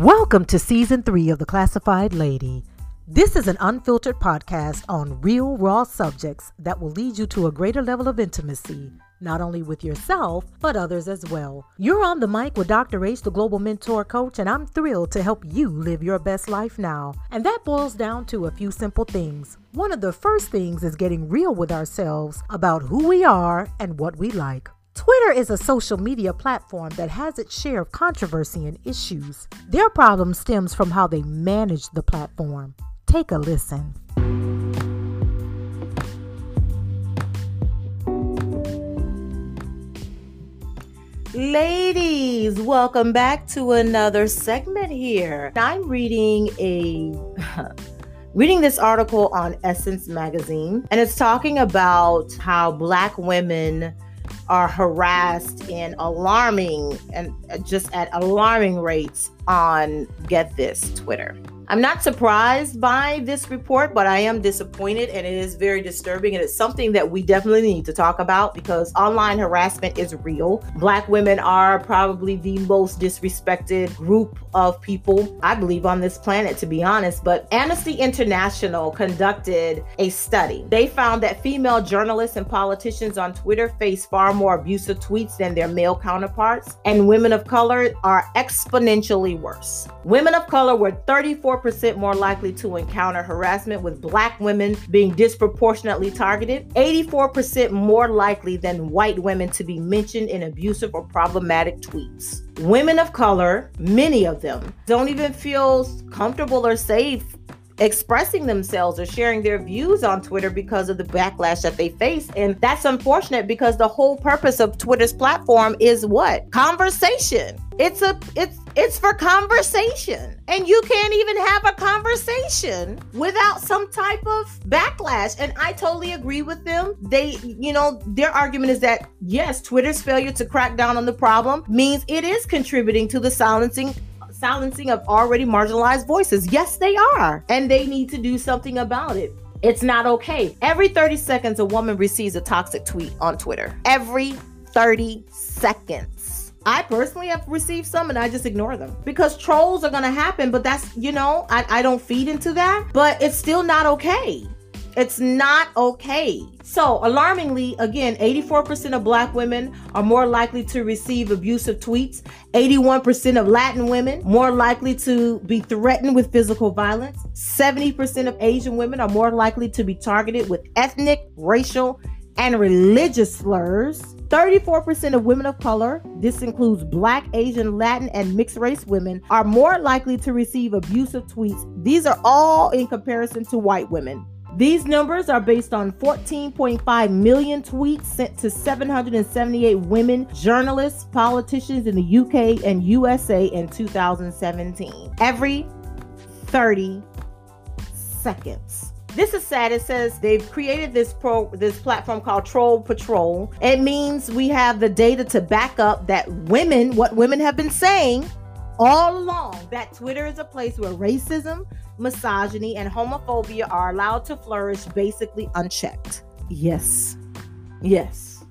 Welcome to season three of The Classified Lady. This is an unfiltered podcast on real, raw subjects that will lead you to a greater level of intimacy, not only with yourself, but others as well. You're on the mic with Dr. H, the global mentor coach, and I'm thrilled to help you live your best life now. And that boils down to a few simple things. One of the first things is getting real with ourselves about who we are and what we like. Twitter is a social media platform that has its share of controversy and issues. Their problem stems from how they manage the platform. Take a listen. Ladies, welcome back to another segment here. I'm reading a reading this article on Essence magazine and it's talking about how black women are harassed in alarming and just at alarming rates on get this Twitter. I'm not surprised by this report, but I am disappointed and it is very disturbing. And it's something that we definitely need to talk about because online harassment is real. Black women are probably the most disrespected group of people, I believe, on this planet, to be honest. But Amnesty International conducted a study. They found that female journalists and politicians on Twitter face far more abusive tweets than their male counterparts, and women of color are exponentially worse. Women of color were 34 percent more likely to encounter harassment, with black women being disproportionately targeted, 84% more likely than white women to be mentioned in abusive or problematic tweets. Women of color, many of them, don't even feel comfortable or safe expressing themselves or sharing their views on Twitter because of the backlash that they face. And that's unfortunate because the whole purpose of Twitter's platform is what? Conversation. It's a it's it's for conversation. And you can't even have a conversation without some type of backlash. And I totally agree with them. They, you know, their argument is that yes, Twitter's failure to crack down on the problem means it is contributing to the silencing silencing of already marginalized voices. Yes, they are. And they need to do something about it. It's not okay. Every 30 seconds, a woman receives a toxic tweet on Twitter. Every 30 seconds. I personally have received some and I just ignore them because trolls are going to happen, but that's, you know, I, I don't feed into that, but it's still not okay. It's not okay. So, alarmingly, again, 84% of black women are more likely to receive abusive tweets. 81% of Latin women more likely to be threatened with physical violence. 70% of Asian women are more likely to be targeted with ethnic, racial, and religious slurs. 34% of women of color, this includes black, Asian, Latin, and mixed race women, are more likely to receive abusive tweets. These are all in comparison to white women. These numbers are based on 14.5 million tweets sent to 778 women journalists, politicians in the UK and USA in 2017. Every 30 seconds. This is sad. It says they've created this pro this platform called Troll Patrol. It means we have the data to back up that women, what women have been saying all along, that Twitter is a place where racism, misogyny, and homophobia are allowed to flourish basically unchecked. Yes. Yes.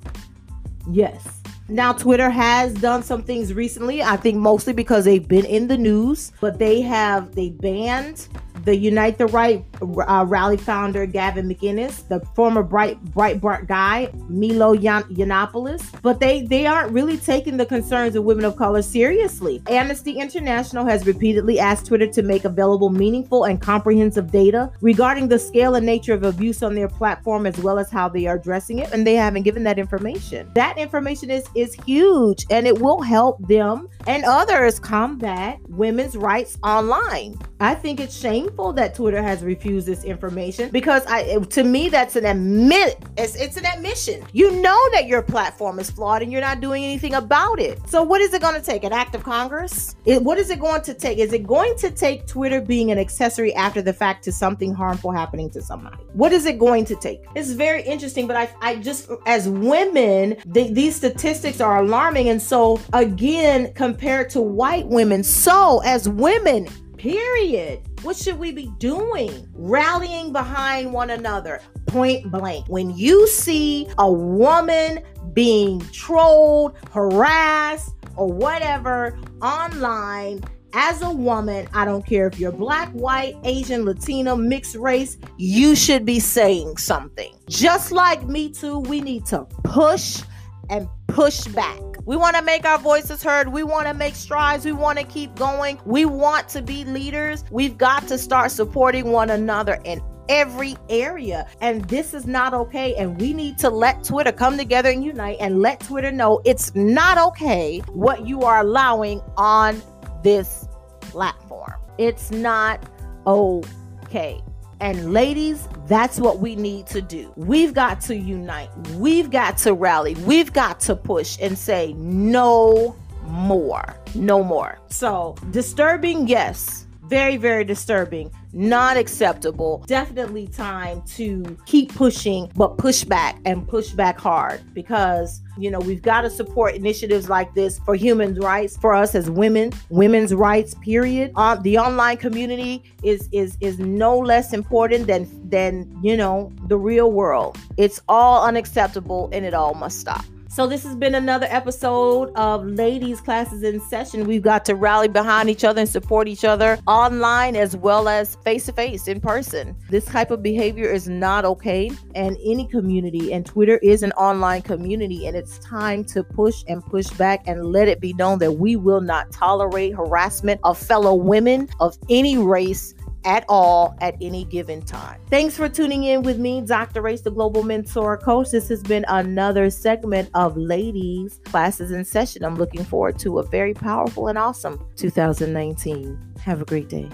Yes. Now, Twitter has done some things recently, I think mostly because they've been in the news, but they have, they banned the Unite the Right uh, rally founder Gavin McInnes, the former Bright Breitbart guy Milo Yan- Yiannopoulos, but they they aren't really taking the concerns of women of color seriously. Amnesty International has repeatedly asked Twitter to make available meaningful and comprehensive data regarding the scale and nature of abuse on their platform as well as how they are addressing it, and they haven't given that information. That information is is huge, and it will help them and others combat women's rights online. I think it's shameful that Twitter has refused this information because I to me that's an admit it's, it's an admission. You know that your platform is flawed and you're not doing anything about it. So what is it going to take? An act of Congress? It, what is it going to take? Is it going to take Twitter being an accessory after the fact to something harmful happening to somebody? What is it going to take? It's very interesting, but I I just as women, these statistics are alarming and so again compared to white women. So as women Period. What should we be doing? Rallying behind one another, point blank. When you see a woman being trolled, harassed, or whatever online, as a woman, I don't care if you're black, white, Asian, Latino, mixed race, you should be saying something. Just like Me Too, we need to push and push back. We want to make our voices heard. We want to make strides. We want to keep going. We want to be leaders. We've got to start supporting one another in every area. And this is not okay. And we need to let Twitter come together and unite and let Twitter know it's not okay what you are allowing on this platform. It's not okay. And ladies, that's what we need to do. We've got to unite. We've got to rally. We've got to push and say no more. No more. So, disturbing, yes very, very disturbing, not acceptable. Definitely time to keep pushing, but push back and push back hard because, you know, we've got to support initiatives like this for human rights for us as women, women's rights, period. Uh, the online community is is is no less important than than, you know, the real world. It's all unacceptable and it all must stop. So, this has been another episode of Ladies Classes in Session. We've got to rally behind each other and support each other online as well as face to face in person. This type of behavior is not okay in any community, and Twitter is an online community, and it's time to push and push back and let it be known that we will not tolerate harassment of fellow women of any race at all at any given time. Thanks for tuning in with me, Dr. Race, the Global Mentor Coach. This has been another segment of Ladies Classes in Session. I'm looking forward to a very powerful and awesome 2019. Have a great day.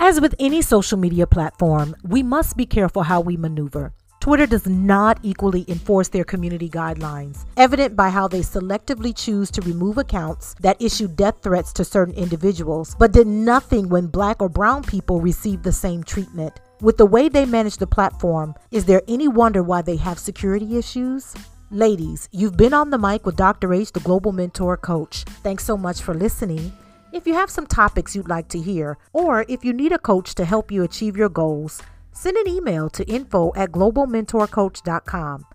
As with any social media platform, we must be careful how we maneuver. Twitter does not equally enforce their community guidelines, evident by how they selectively choose to remove accounts that issue death threats to certain individuals, but did nothing when black or brown people received the same treatment. With the way they manage the platform, is there any wonder why they have security issues? Ladies, you've been on the mic with Dr. H, the Global Mentor Coach. Thanks so much for listening. If you have some topics you'd like to hear, or if you need a coach to help you achieve your goals, send an email to info at globalmentorcoach.com.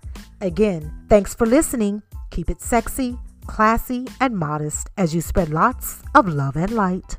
Again, thanks for listening. Keep it sexy, classy, and modest as you spread lots of love and light.